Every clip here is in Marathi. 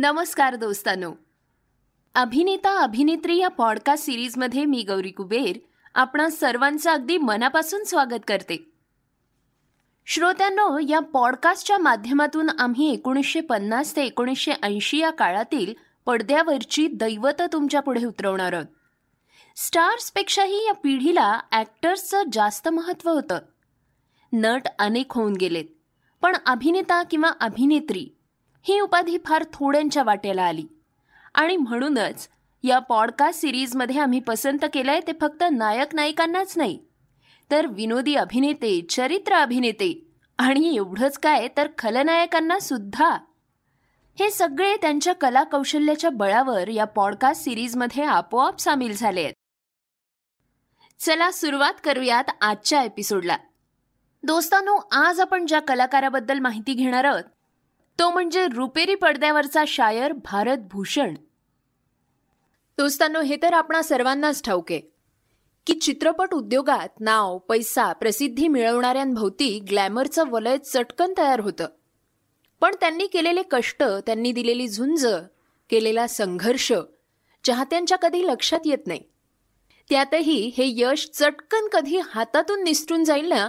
नमस्कार दोस्तांनो. अभिनेता अभिनेत्री या पॉडकास्ट सिरीजमध्ये मी गौरी कुबेर आपणा सर्वांचं अगदी मनापासून स्वागत करते. श्रोत्यांनो या पॉडकास्टच्या माध्यमातून आम्ही एकोणीसशे पन्नास ते एकोणीसशे ऐंशी या काळातील पडद्यावरची दैवत तुमच्यापुढे उतरवणार आहोत. स्टार्सपेक्षाही या पिढीला ॲक्टर्सचं जास्त महत्त्व होतं. नट अनेक होऊन गेलेत पण अभिनेता किंवा अभिनेत्री ही उपाधी फार थोड्यांच्या वाट्याला आली. आणि म्हणूनच या पॉडकास्ट सिरीजमध्ये आम्ही पसंत केलंय ते फक्त नायक नायिकांनाच नाही तर विनोदी अभिनेते चरित्र अभिनेते आणि एवढंच काय तर खलनायकांना सुद्धा. हे सगळे त्यांच्या कला कौशल्याच्या बळावर या पॉडकास्ट सिरीजमध्ये आपोआप सामील झाले आहेत. चला सुरुवात करूयात आजच्या एपिसोडला दोस्तांनो आज आपण ज्या कलाकाराबद्दल माहिती घेणार आहोत तो म्हणजे रुपेरी पडद्यावरचा शायर भारत भूषण. दोस्तांनो हे तर आपणा सर्वांनाच ठाऊके की चित्रपट उद्योगात नाव पैसा प्रसिद्धी मिळवणाऱ्यांभोवती ग्लॅमरचं वलय चटकन तयार होतं. पण त्यांनी केलेले कष्ट त्यांनी दिलेली झुंज केलेला संघर्ष चाहत्यांच्या कधी लक्षात येत नाही. त्यातही हे यश चटकन कधी हातातून निसटून जाईल ना?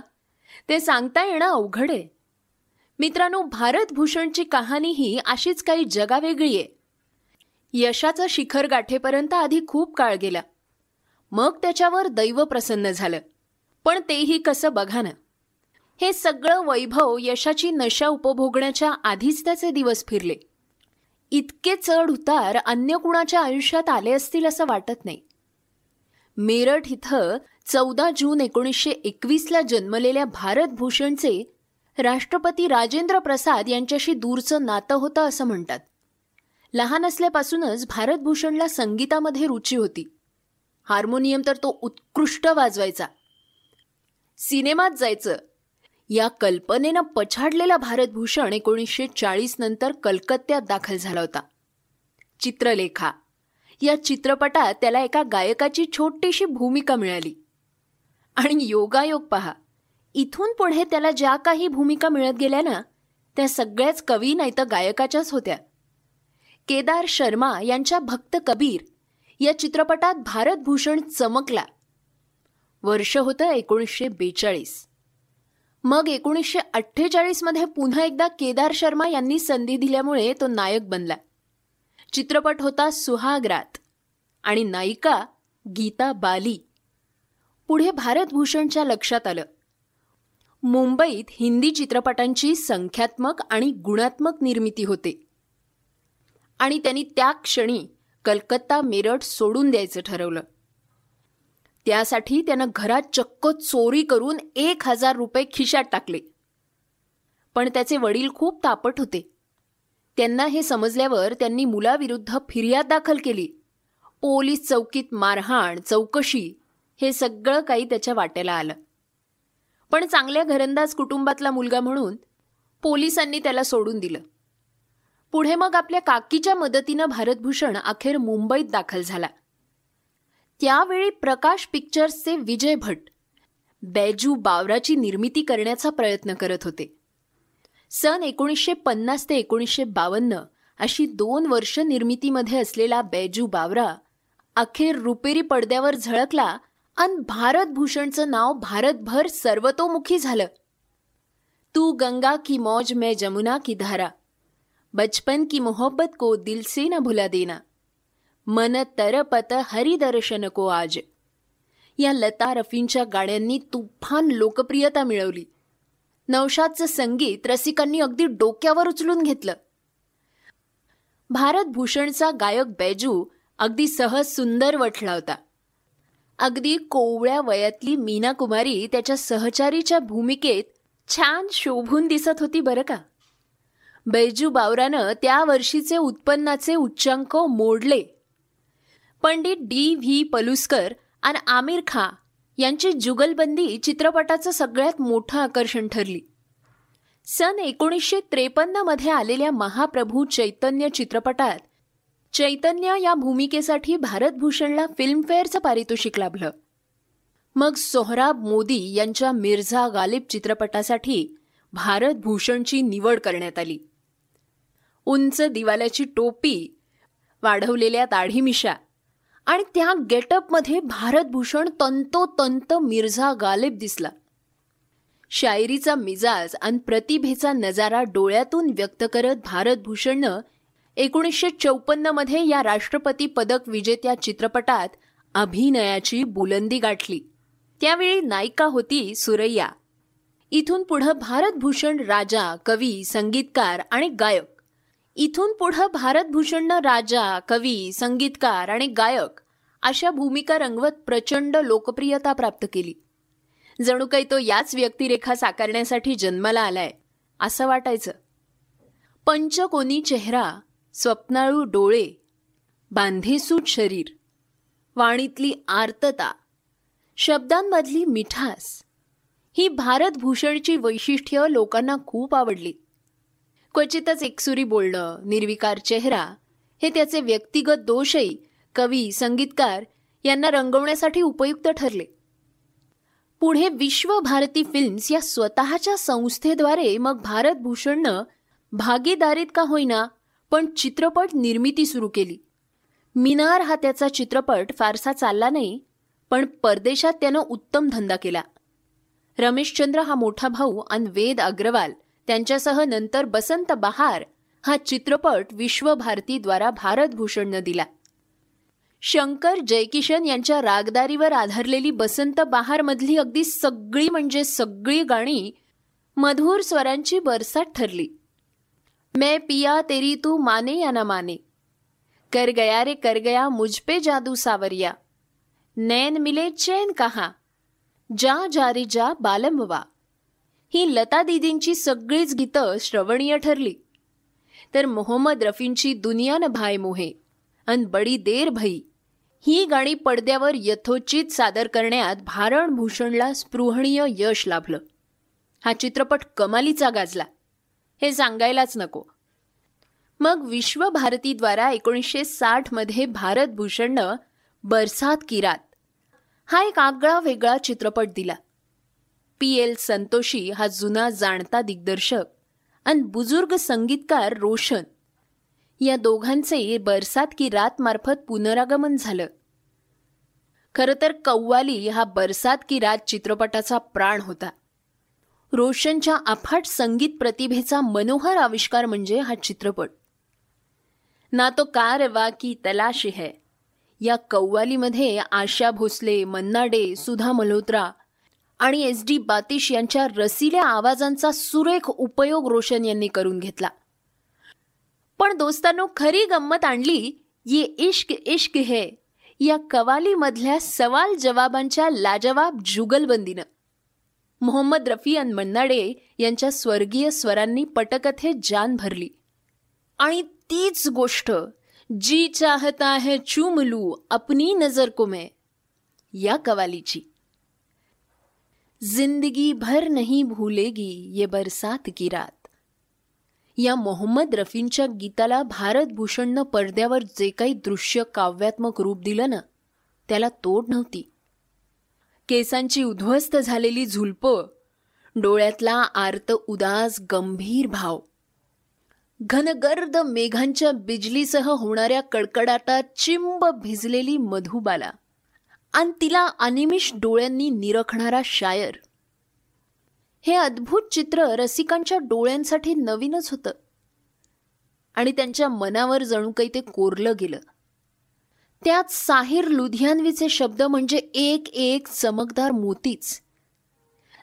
ते सांगता येणं अवघड आहे. मित्रांनो भारत भूषणची कहाणी ही अशीच काही जगावेगळी आहे. यशाचं शिखर गाठेपर्यंत आधी खूप काळ गेला. मग त्याच्यावर दैव प्रसन्न झालं. पण तेही कसं बघा ना. हे सगळं वैभव यशाची नशा उपभोगण्याच्या आधीच त्याचे दिवस फिरले. इतके चढ उतार अन्य कुणाच्या आयुष्यात आले असतील असं वाटत नाही. मेरठ इथं चौदा जून एकोणीसशे एकवीसला जन्मलेल्या भारतभूषणचे राष्ट्रपती राजेंद्र प्रसाद यांच्याशी दूरचं नातं होतं असं म्हणतात. लहान असल्यापासूनच भारतभूषणला संगीतामध्ये रुची होती. हार्मोनियम तर तो उत्कृष्ट वाजवायचा. सिनेमात जायचं. या कल्पनेनं पछाडलेला भारतभूषण एकोणीसशे चाळीस नंतर कलकत्त्यात दाखल झाला होता. चित्रलेखा. या चित्रपटात त्याला एका गायकाची छोटीशी भूमिका मिळाली. आणि योगायोग पहा. इथून पुढे त्याला ज्या काही भूमिका मिळत गेल्या ना त्या सगळ्याच कवी नाही तर गायकाच्याच होत्या. केदार शर्मा यांच्या भक्त कबीर या चित्रपटात भारतभूषण चमकला. वर्ष होतं एकोणीसशे बेचाळीस. मग एकोणीसशे अठ्ठेचाळीसमध्ये पुन्हा एकदा केदार शर्मा यांनी संधी दिल्यामुळे तो नायक बनला. चित्रपट होता सुहाग्रात आणि नायिका गीता बाली. पुढे भारतभूषणच्या लक्षात आलं. मुंबईत हिंदी चित्रपटांची संख्यात्मक आणि गुणात्मक निर्मिती होते. आणि त्यांनी त्या क्षणी कलकत्ता मेरठ सोडून द्यायचं ठरवलं. त्यासाठी त्यानं घरात चक्क चोरी करून एक हजार रुपये खिशात टाकले. पण त्याचे वडील खूप तापट होते. त्यांना हे समजल्यावर त्यांनी मुलाविरुद्ध फिर्याद दाखल केली. पोलीस चौकीत मारहाण चौकशी हे सगळं काही त्याच्या वाट्याला आलं. पण चांगल्या घरंदाज कुटुंबातला मुलगा म्हणून पोलिसांनी त्याला सोडून दिलं. पुढे मग आपल्या काकीच्या मदतीनं भारतभूषण अखेर मुंबईत दाखल झाला. त्यावेळी प्रकाश पिक्चर्सचे विजय भट बैजू बावराची निर्मिती करण्याचा प्रयत्न करत होते. सन एकोणीसशे पन्नास ते एकोणीसशे बावन्न अशी दोन वर्ष निर्मितीमध्ये असलेला बैजू बावरा अखेर रुपेरी पडद्यावर झळकला अन भारतभूषणचं नाव भारतभर सर्वतोमुखी झालं. तू गंगा की मौज मै जमुना की धारा बचपन की मोहब्बत को दिल से न भुला देना मन तरपत हरिदर्शन को आज. या लता रफींच्या गाण्यांनी तुफान लोकप्रियता मिळवली. नवशादचं संगीत रसिकांनी अगदी डोक्यावर उचलून घेतलं. भारतभूषणचा गायक बैजू अगदी सहज सुंदर वठला होता. अगदी कोवळ्या वयातली मीना कुमारी त्याच्या सहचारीच्या भूमिकेत छान शोभून दिसत होती बरं का? बैजू बावरानं त्या वर्षीचे उत्पन्नाचे उच्चांक मोडले. पंडित डी व्ही पलुस्कर आणि आमिर खा यांची जुगलबंदी चित्रपटाचं सगळ्यात मोठं आकर्षण ठरली. सन एकोणीसशे त्रेपन्नमध्ये आलेल्या महाप्रभू चैतन्य चित्रपटात चैतन्य या भूमिकेसाठी भारतभूषणला फिल्मफेअरचं पारितोषिक लाभलं. मग सोहराब मोदी यांच्या मिर्झा गालिब चित्रपटासाठी भारतभूषणची निवड करण्यात आली. उंच दिवाल्याची टोपी वाढवलेल्या दाढीमिशा आणि त्या गेटअपमध्ये भारतभूषण तंतोतंत मिर्झा गालिब दिसला. शायरीचा मिजाज आणि प्रतिभेचा नजारा डोळ्यातून व्यक्त करत भारतभूषणनं एकोणीसशे चौपन्नमध्ये या राष्ट्रपती पदक विजेत्या चित्रपटात अभिनयाची बुलंदी गाठली. त्यावेळी नायिका होती सुरैया. इथून पुढं भारतभूषण राजा कवी संगीतकार आणि गायक. इथून पुढं भारतभूषणनं राजा कवी संगीतकार आणि गायक अशा भूमिका रंगवत प्रचंड लोकप्रियता प्राप्त केली. जणू काही तो याच व्यक्तिरेखा साकारण्यासाठी जन्माला आलाय असं वाटायचं. पंचकोनी चेहरा स्वप्नाळू डोळे बांधेसूट शरीर वाणीतली आर्तता शब्दांमधली मिठास ही भारतभूषणची वैशिष्ट्य लोकांना खूप आवडली. क्वचितच एकसुरी बोलणं निर्विकार चेहरा हे त्याचे व्यक्तिगत दोषही कवी संगीतकार यांना रंगवण्यासाठी उपयुक्त ठरले. पुढे विश्वभारती फिल्म्स या स्वतःच्या संस्थेद्वारे मग भारतभूषणनं भागीदारीत का होईना पण चित्रपट निर्मिती सुरू केली. मिनार हा त्याचा चित्रपट फारसा चालला नाही पण परदेशात त्यानं उत्तम धंदा केला. रमेशचंद्र हा मोठा भाऊ आणि वेद अग्रवाल त्यांच्यासह नंतर बसंत बहार हा चित्रपट विश्वभारतीद्वारा भारतभूषणनं दिला. शंकर जयकिशन यांच्या रागदारीवर आधारलेली बसंत बहारमधली अगदी सगळी म्हणजे सगळी गाणी मधुर स्वरांची बरसात ठरली. मैं पिया तेरी तू माने या ना माने? कर गया रे कर गया मुझपे जादू सावरिया। नैन मिले चैन कहा? जा जा रे जा बालमवा ही लता दिदींची सगळीच गीतं श्रवणीय ठरली. तर मोहम्मद रफींची दुनिया न भाय मोहे अन बडी देर भई. ही गाणी पडद्यावर यथोचित सादर करण्यात भारण भूषणला स्पृहणीय यश लाभलं. हा चित्रपट कमालीचा गाजला. हे सांगायलाच नको. मग विश्वभारतीद्वारा एकोणीसशे साठमध्ये भारतभूषणनं बरसात किरात हा एक आगळा वेगळा चित्रपट दिला. पी. एल. संतोषी हा जुना जाणता दिग्दर्शक आणि बुजुर्ग संगीतकार रोशन या दोघांचे बरसात की रात मार्फत पुनरागमन झालं. खरं तर कव्वाली हा बरसात की रात चित्रपटाचा प्राण होता. रोशनच्या अफाट संगीत प्रतिभेचा मनोहर आविष्कार म्हणजे हा चित्रपट. ना तो कारवा की तलाश है. या कव्वालीमध्ये आशा भोसले मन्ना डे सुधा मल्होत्रा आणि एस डी बातिश यांच्या रसिल्या आवाजांचा सुरेख उपयोग रोशन यांनी करून घेतला. पण दोस्तांनो खरी गंमत आणली ये इश्क इश्क है. या कवालीमधल्या सवाल जवाबांच्या लाजवाब जुगलबंदीनं. मोहम्मद रफी आणि मन्नाडे यांच्या स्वर्गीय स्वरांनी पटकथे जान भरली. आणि तीच गोष्ट जी चाहता है चूम लू अपनी नजर को मैं या कवालीची. जिंदगी भर नहीं भूलेगी ये बरसात की रात. या मोहम्मद रफींच्या गीताला भारतभूषणनं पडद्यावर जे काही दृश्य काव्यात्मक रूप दिलं ना त्याला तोड नव्हती. केसांची उद्ध्वस्त झालेली झुलपं डोळ्यातला आर्त उदास गंभीर भाव. घनगर्द मेघांच्या बिजलीसह होणाऱ्या कडकडाटात चिंब भिजलेली मधुबाला आणि तिला अनिमिष डोळ्यांनी निरखणारा शायर. हे अद्भुत चित्र रसिकांच्या डोळ्यांसाठी नवीनच होतं आणि त्यांच्या मनावर जणू काही ते कोरलं गेलं. त्यात साहिर लुधियानवीचे शब्द म्हणजे एक एक चमकदार मोतीच.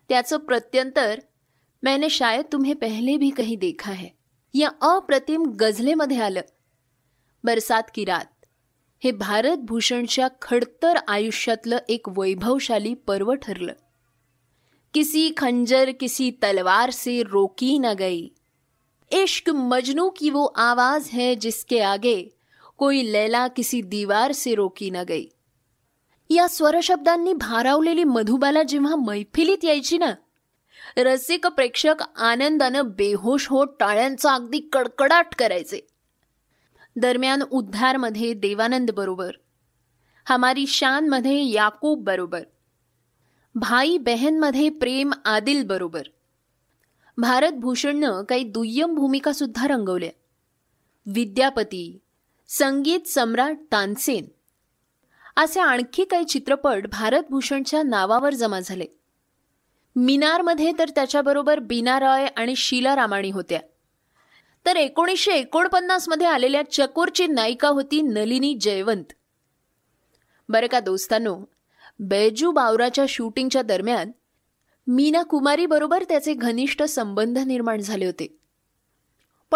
त्याचं प्रत्यंतर मैंने शायद तुम्हें पहले भी कहीं देखा है. या अप्रतिम गझलेमध्ये आलं. बरसात की रात. हे भारतभूषणच्या खडतर आयुष्यातलं एक वैभवशाली पर्व ठरलं. किसी खंजर किसी तलवार से रोकी न गई. इश्क मजनू की वो आवाज है जिसके आगे कोई लैला किसी दीवार से रोकी न गई। या स्वरशब्दांनी भारावलेली मधुबाला जेव्हा मैफिलीत यायची ना रसिक प्रेक्षक आनंदानं बेहोश होत टाळ्यांचा अगदी कडकडाट करायचे. दरम्यान उद्धारमध्ये देवानंद बरोबर हमारी शानमध्ये याकूब बरोबर भाई बहनमध्ये प्रेम आदिल बरोबर. भारतभूषणनं काही दुय्यम भूमिका सुद्धा रंगवल्या. विद्यापती संगीत सम्राट तानसेन. असे आणखी काही चित्रपट भारतभूषणच्या नावावर जमा झाले. मिनारमध्ये तर त्याच्याबरोबर बीना रॉय आणि शीला रामाणी होत्या. तर एकोणीसशे एकोणपन्नासमध्ये आलेल्या चकोरची नायिका होती नलिनी जयवंत. बरं का दोस्तांनो बैजू बावराच्या शूटिंगच्या दरम्यान मीना कुमारी बरोबर त्याचे घनिष्ठ संबंध निर्माण झाले होते.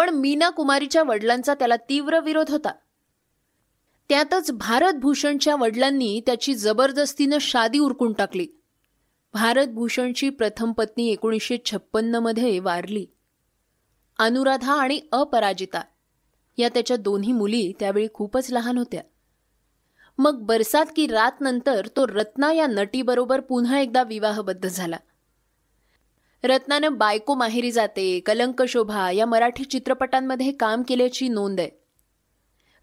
पण मीना कुमारीच्या वडिलांचा त्याला तीव्र विरोध होता. त्यातच भारतभूषणच्या वडिलांनी त्याची जबरदस्तीनं शादी उरकून टाकली. भारतभूषणची प्रथम पत्नी एकोणीसशे छप्पन्नमध्ये वारली. अनुराधा आणि अपराजिता या त्याच्या दोन्ही मुली त्यावेळी खूपच लहान होत्या. मग बरसात की रात नंतर तो रत्ना या नटीबरोबर पुन्हा एकदा विवाहबद्ध झाला. रत्नानं बायको माहेरी जाते कलंक शोभा या मराठी चित्रपटांमध्ये काम केल्याची नोंद आहे.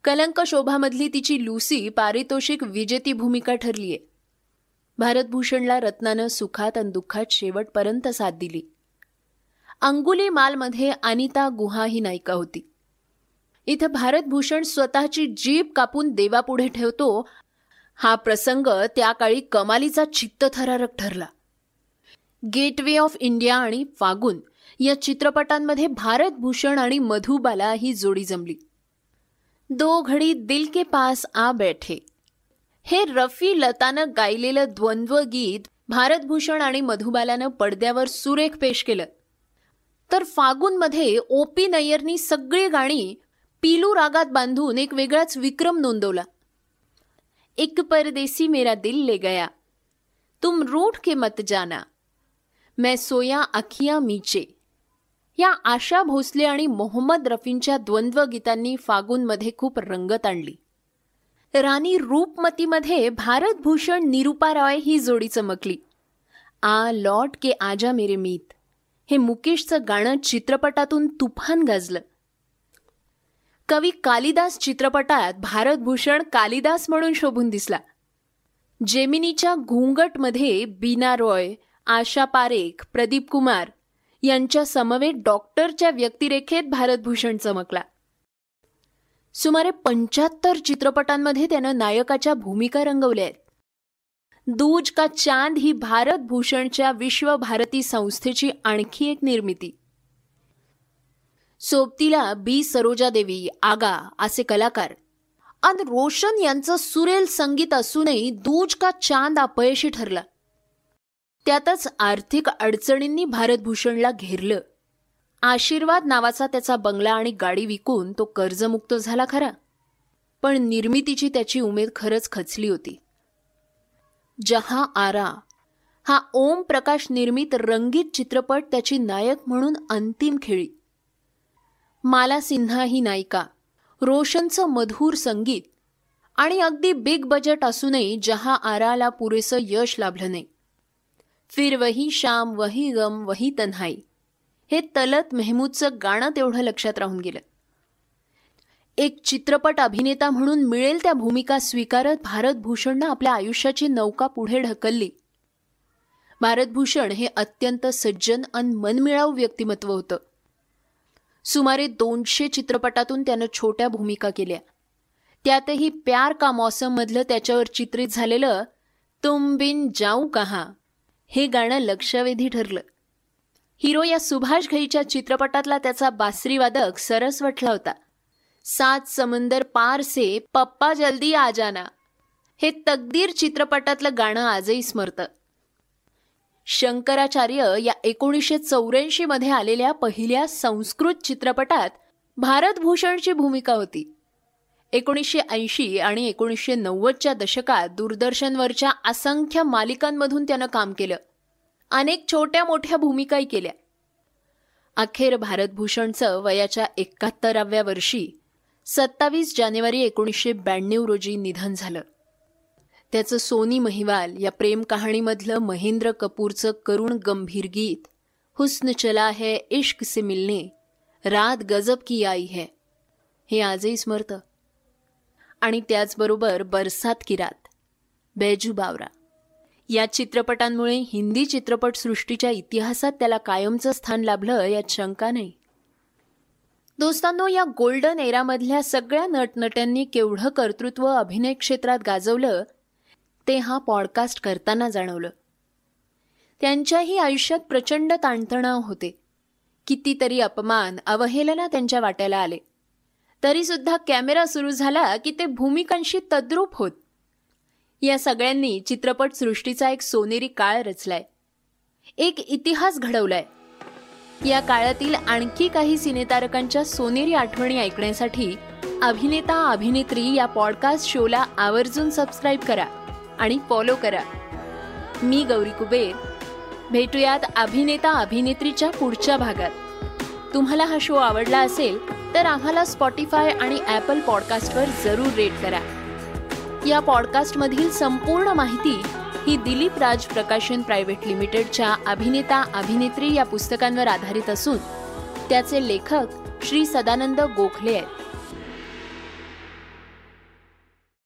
कलंक शोभामधली तिची लुसी पारितोषिक विजेती भूमिका ठरलीय. भारतभूषणला रत्नानं सुखात आणि दुःखात शेवटपर्यंत साथ दिली. अंगुली मालमध्ये अनिता गुहा ही नायिका होती. इथं भारतभूषण स्वतःची जीप कापून देवापुढे ठेवतो हा प्रसंग त्या काळी कमालीचा चित्तथरारक ठरला. गेटवे ऑफ इंडिया आणि फागुन या चित्रपटांमध्ये भारतभूषण आणि मधुबाला ही जोडी जमली. दो घडी दिल के पास आ बैठे. हे रफी लतानं गायलेलं द्वंद्व गीत भारतभूषण आणि मधुबालानं पडद्यावर सुरेख पेश केलं. तर फागुनमध्ये ओ पी नय्यरनी सगळी गाणी पीलू रागात बांधून एक वेगळाच विक्रम नोंदवला. एक परदेसी मेरा दिल ले गया. तुम रूठ के मत जाना. मैं सोया अखिया मीचे. या आशा भोसले आणि मोहम्मद रफींच्या द्वंद्व गीतांनी फागुनमध्ये खूप रंगत आणली. राणी रूपमतीमध्ये भारतभूषण निरुपा रॉय ही जोडी चमकली. आ लॉट के आजा मेरे मीत. हे मुकेशचं गाणं चित्रपटातून तुफान गाजलं. कवी कालिदास चित्रपटात भारतभूषण कालिदास म्हणून शोभून दिसला. जेमिनीच्या घुंगटमध्ये बीना रॉय आशा पारेख प्रदीप कुमार यांच्या समवेत डॉक्टरच्या व्यक्तिरेखेत भारतभूषण चमकला. सुमारे पंच्याहत्तर चित्रपटांमध्ये त्यानं नायकाच्या भूमिका रंगवल्या आहेत. दूज का चांद ही भारतभूषणच्या विश्वभारती संस्थेची आणखी एक निर्मिती. सोबतीला बी. सरोजा देवी आगा असे कलाकार. आणि रोशन यांचं सुरेल संगीत असूनही दूज का चांद अपयशी ठरला. त्यातच आर्थिक अडचणींनी भारतभूषणला घेरलं. आशीर्वाद नावाचा त्याचा बंगला आणि गाडी विकून तो कर्जमुक्त झाला खरा. पण निर्मितीची त्याची उमेद खरंच खचली होती. जहा आरा हा ओम प्रकाश निर्मित रंगीत चित्रपट त्याची नायक म्हणून अंतिम खेळी. माला सिन्हा ही नायिका रोशनचं मधुर संगीत आणि अगदी बिग बजेट असूनही जहा आराला पुरेसं यश लाभलं नाही. फिर वही शाम वही गम वही तन्हाई. हे तलत मेहमूदचं गाणं तेवढं लक्षात राहून गेलं. एक चित्रपट अभिनेता म्हणून मिळेल त्या भूमिका स्वीकारत भारतभूषणनं आपल्या आयुष्याची नौका पुढे ढकलली. भारतभूषण हे अत्यंत सज्जन आणि मनमिळाऊ व्यक्तिमत्व होतं. सुमारे दोनशे चित्रपटातून त्यानं छोट्या भूमिका केल्या. त्यातही प्यार का मौसममधलं त्याच्यावर चित्रित झालेलं तुम बिन जाऊ कहा? हे गाणं लक्षवेधी ठरलं. हिरो या सुभाष घईच्या चित्रपटातला त्याचा बासरीवादक सरस्वटला होता. सात समंदर पार से पप्पा जल्दी आजाना हे तकदीर चित्रपटातलं गाणं आजही स्मरतं. शंकराचार्य या एकोणीसशे चौऱ्याऐंशी मध्ये आलेल्या पहिल्या संस्कृत चित्रपटात भारतभूषणची भूमिका होती. एकोणीसशे ऐंशी आणि एकोणीसशे नव्वदच्या दशकात दूरदर्शनवरच्या असंख्य मालिकांमधून त्यानं काम केलं. अनेक छोट्या मोठ्या भूमिकाही केल्या. अखेर भारतभूषणचं वयाच्या एकाहत्तराव्या वर्षी सत्तावीस जानेवारी एकोणीसशे ब्याण्णव रोजी निधन झालं. त्याचं सोनी महिवाल या प्रेम कहाणीमधलं महेंद्र कपूरचं करुण गंभीर गीत हुस्न चला है इश्क से मिलने रात गजब की आई है हे आजही स्मरतं. आणि त्याचबरोबर बरसात किरात. बैजू बावरा. या चित्रपटांमुळे हिंदी चित्रपटसृष्टीच्या इतिहासात त्याला कायमचं स्थान लाभलं यात शंका नाही दोस्तांनो या गोल्डन एरामधल्या सगळ्या नटनट्यांनी केवढं कर्तृत्व अभिनय क्षेत्रात गाजवलं ते हा पॉडकास्ट करताना जाणवलं. त्यांच्याही आयुष्यात प्रचंड ताणतणाव होते. कितीतरी अपमान अवहेलना त्यांच्या वाट्याला आले. तरीसुद्धा कॅमेरा सुरू झाला की ते भूमिकांशी तद्रूप होत. या सगळ्यांनी चित्रपट सृष्टीचा एक सोनेरी काळ रचलाय. एक इतिहास घडवलाय. या काळातील आणखी काही सिनेतारकांच्या सोनेरी आठवणी ऐकण्यासाठी अभिनेता अभिनेत्री या पॉडकास्ट शोला आवर्जून सबस्क्राईब करा आणि फॉलो करा. मी गौरी कुबेर. भेटूयात अभिनेता अभिनेत्रीच्या पुढच्या भागात. तुम्हाला हा शो आवडला असेल तर आम्हाला स्पॉटीफाय आणि ॲपल पॉडकास्टवर जरूर रेट करा. या पॉडकास्टमधील संपूर्ण माहिती ही दिलीप राज प्रकाशन प्रायव्हेट लिमिटेडच्या अभिनेता अभिनेत्री या पुस्तकांवर आधारित असून त्याचे लेखक श्री सदानंद गोखले आहेत.